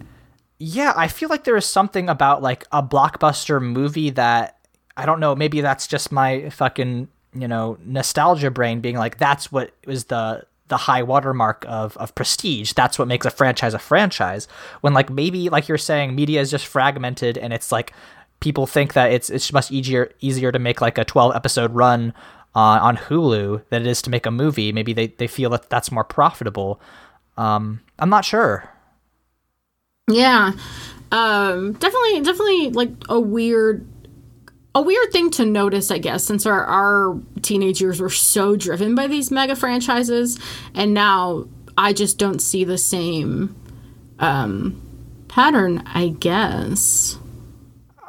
yeah, I feel like there is something about like a blockbuster movie that I don't know. Maybe that's just my fucking you know nostalgia brain being like that's what was the the high watermark of of prestige. That's what makes a franchise a franchise. When like maybe like you're saying, media is just fragmented and it's like people think that it's it's much easier easier to make like a 12 episode run uh, on Hulu than it is to make a movie. Maybe they, they feel that that's more profitable. Um, I'm not sure. Yeah, um, definitely, definitely like a weird, a weird thing to notice, I guess, since our our teenage years were so driven by these mega franchises, and now I just don't see the same um, pattern. I guess.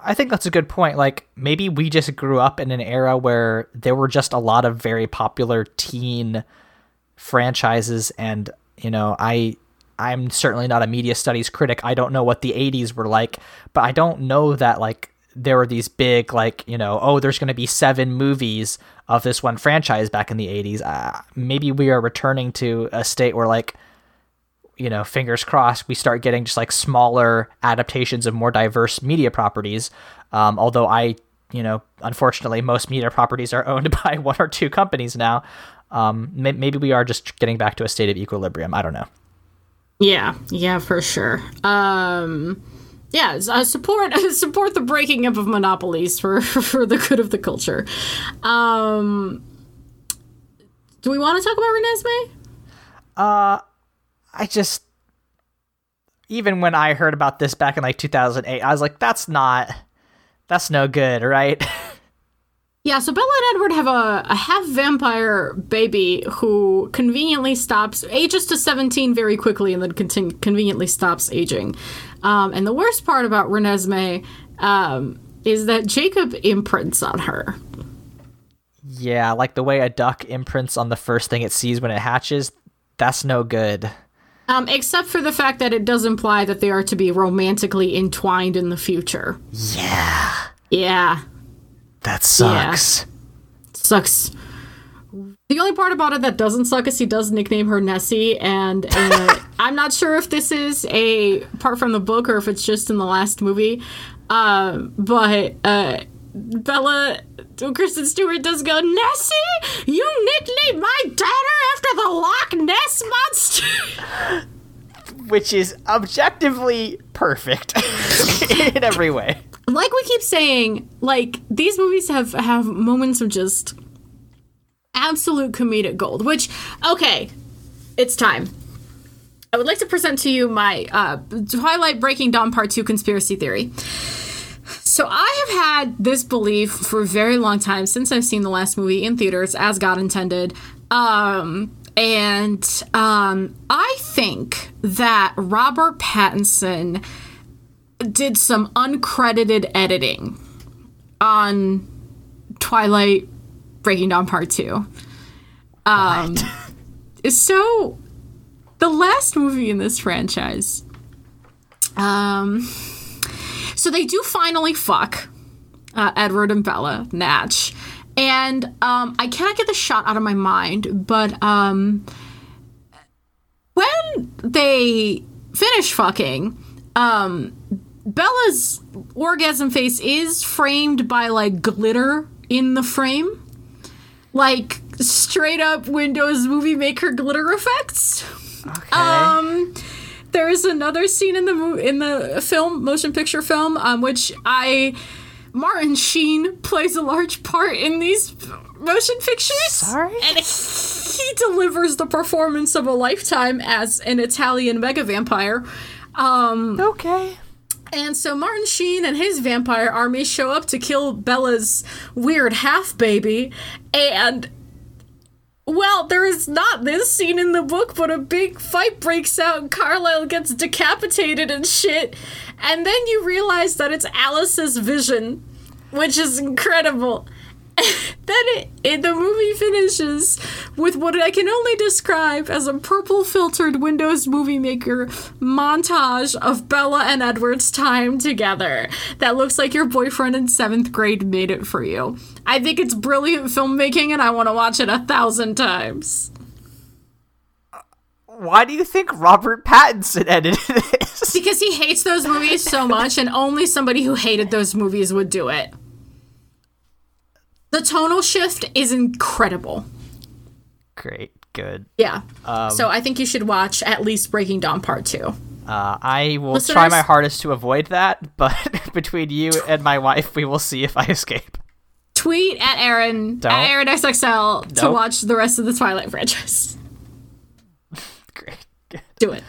I think that's a good point. Like maybe we just grew up in an era where there were just a lot of very popular teen franchises and you know, I I'm certainly not a media studies critic. I don't know what the 80s were like, but I don't know that like there were these big like, you know, oh, there's going to be seven movies of this one franchise back in the 80s. Uh, maybe we are returning to a state where like you know, fingers crossed, we start getting just like smaller adaptations of more diverse media properties. Um, although I, you know, unfortunately, most media properties are owned by one or two companies now. Um, may- maybe we are just getting back to a state of equilibrium. I don't know. Yeah, yeah, for sure. Um, yeah, uh, support support the breaking up of monopolies for for the good of the culture. Um, do we want to talk about Renesmee? Uh, I just even when I heard about this back in like 2008, I was like, that's not that's no good, right? Yeah, so Bella and Edward have a, a half vampire baby who conveniently stops, ages to 17 very quickly, and then continu- conveniently stops aging. Um, and the worst part about Renesmee um, is that Jacob imprints on her. Yeah, like the way a duck imprints on the first thing it sees when it hatches, that's no good. Um, except for the fact that it does imply that they are to be romantically entwined in the future. Yeah. Yeah. That sucks. Yeah. Sucks. The only part about it that doesn't suck is he does nickname her Nessie, and uh, I'm not sure if this is a part from the book or if it's just in the last movie. Uh, but uh, Bella, Kristen Stewart does go, Nessie, you nicknamed my daughter after the Loch Ness monster. Which is objectively perfect in every way. Like we keep saying, like these movies have have moments of just absolute comedic gold. Which, okay, it's time. I would like to present to you my uh, Twilight Breaking Dawn Part Two conspiracy theory. So I have had this belief for a very long time since I've seen the last movie in theaters, as God intended. Um, and um, I think that Robert Pattinson did some uncredited editing on Twilight Breaking Dawn Part 2. Um, so, the last movie in this franchise, um, so they do finally fuck uh, Edward and Bella, Natch. And um, I cannot get the shot out of my mind, but um, when they finish fucking, um, Bella's orgasm face is framed by like glitter in the frame. Like straight up Windows Movie Maker glitter effects. Okay. Um there is another scene in the mo- in the film motion picture film um which I Martin Sheen plays a large part in these motion pictures. Sorry? And he delivers the performance of a lifetime as an Italian mega vampire. Um okay. And so Martin Sheen and his vampire army show up to kill Bella's weird half baby. And, well, there is not this scene in the book, but a big fight breaks out and Carlisle gets decapitated and shit. And then you realize that it's Alice's vision, which is incredible. then it, it, the movie finishes with what I can only describe as a purple filtered Windows Movie Maker montage of Bella and Edward's time together. That looks like your boyfriend in seventh grade made it for you. I think it's brilliant filmmaking and I want to watch it a thousand times. Why do you think Robert Pattinson edited this? Because he hates those movies so much, and only somebody who hated those movies would do it. The tonal shift is incredible. Great. good. Yeah. Um, so I think you should watch at least Breaking Dawn Part 2. Uh, I will Listeners- try my hardest to avoid that, but between you and my wife, we will see if I escape. Tweet at Aaron, Don't. at Aaron XXL to watch the rest of the Twilight franchise. Great. Do it.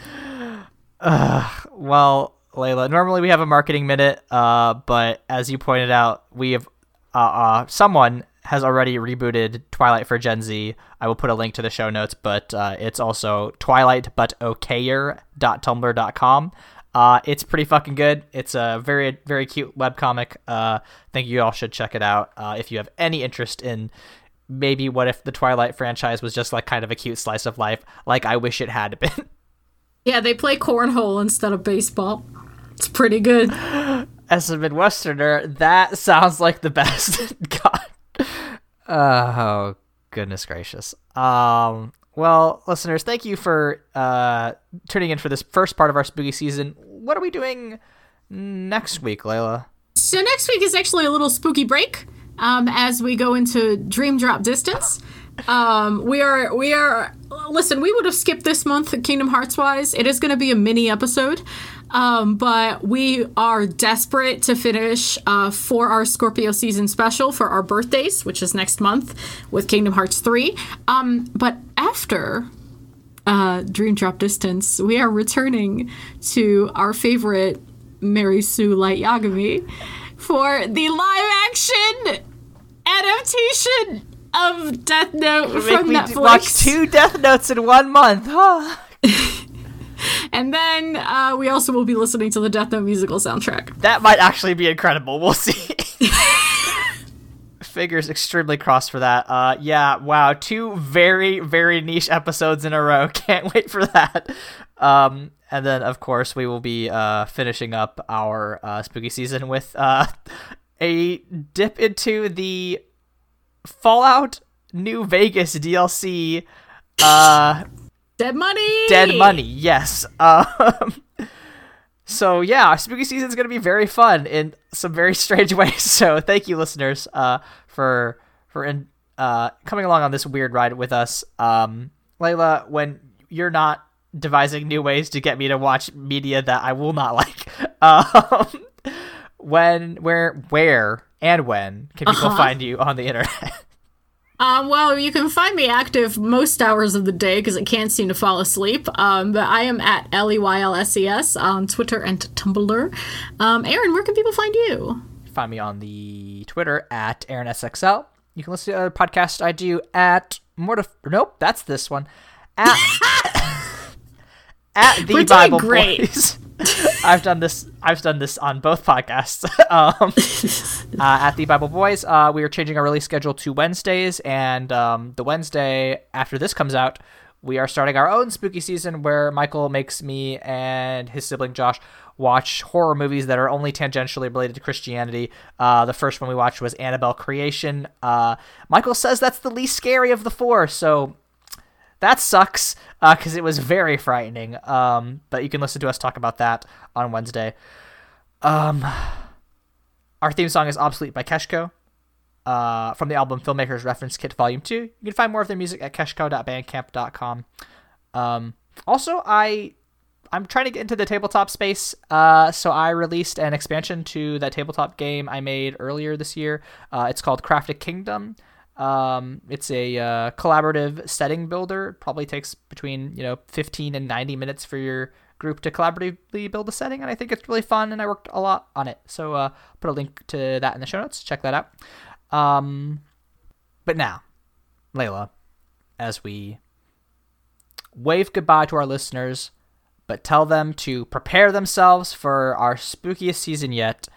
Well, Layla, normally we have a marketing minute, uh, but as you pointed out, we have uh, uh, someone has already rebooted Twilight for Gen Z. I will put a link to the show notes, but uh, it's also twilightbutokayer.tumblr.com. Uh, it's pretty fucking good. It's a very, very cute webcomic. Uh, I think you all should check it out uh, if you have any interest in maybe what if the Twilight franchise was just like kind of a cute slice of life, like I wish it had been. Yeah, they play cornhole instead of baseball. It's pretty good. as a Midwesterner, that sounds like the best. God. Oh, goodness gracious. Um, well, listeners, thank you for uh, tuning in for this first part of our spooky season. What are we doing next week, Layla? So next week is actually a little spooky break um, as we go into Dream Drop Distance. Um, we are we are listen. We would have skipped this month Kingdom Hearts wise. It is going to be a mini episode, um, but we are desperate to finish uh, for our Scorpio season special for our birthdays, which is next month with Kingdom Hearts three. Um, but after uh, Dream Drop Distance, we are returning to our favorite Mary Sue Light Yagami for the live action adaptation of Death Note from Netflix. watch two Death Notes in one month. Huh? And then uh, we also will be listening to the Death Note musical soundtrack. That might actually be incredible. We'll see. Figures extremely crossed for that. Uh, yeah, wow, two very very niche episodes in a row. Can't wait for that. Um, and then of course we will be uh finishing up our uh, spooky season with uh a dip into the Fallout New Vegas DLC. Uh, Dead Money! Dead Money, yes. Um, so yeah, spooky season is going to be very fun in some very strange ways. So thank you, listeners, uh, for for in, uh, coming along on this weird ride with us. Um, Layla, when you're not devising new ways to get me to watch media that I will not like, um, when, where, where, and when can people Uh-huh. find you on the internet? Um, well, you can find me active most hours of the day because I can't seem to fall asleep. Um, but I am at L E Y L S E S on Twitter and Tumblr. Um, Aaron, where can people find you? find me on the Twitter at AaronSXL. You can listen to other podcasts I do at Mortif. Nope, that's this one. At at the We're Bible great. Boys. I've done this. I've done this on both podcasts. um, uh, at the Bible Boys, uh, we are changing our release schedule to Wednesdays, and um, the Wednesday after this comes out, we are starting our own spooky season where Michael makes me and his sibling Josh watch horror movies that are only tangentially related to Christianity. Uh, the first one we watched was Annabelle Creation. Uh, Michael says that's the least scary of the four, so that sucks because it was very frightening. Um, but you can listen to us talk about that on Wednesday. Um, our theme song is "Obsolete" by Keshko. Uh, from the album Filmmakers Reference Kit Volume 2. You can find more of their music at keshko.bandcamp.com. Um, also, I I'm trying to get into the tabletop space, uh, so I released an expansion to that tabletop game I made earlier this year. Uh, it's called Crafted Kingdom. Um, it's a uh, collaborative setting builder. It probably takes between you know 15 and 90 minutes for your group to collaboratively build a setting, and I think it's really fun. And I worked a lot on it, so uh, put a link to that in the show notes. Check that out. Um, but now, Layla, as we wave goodbye to our listeners, but tell them to prepare themselves for our spookiest season yet.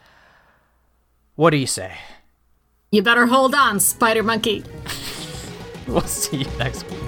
What do you say? You better hold on, Spider Monkey. We'll see you next week.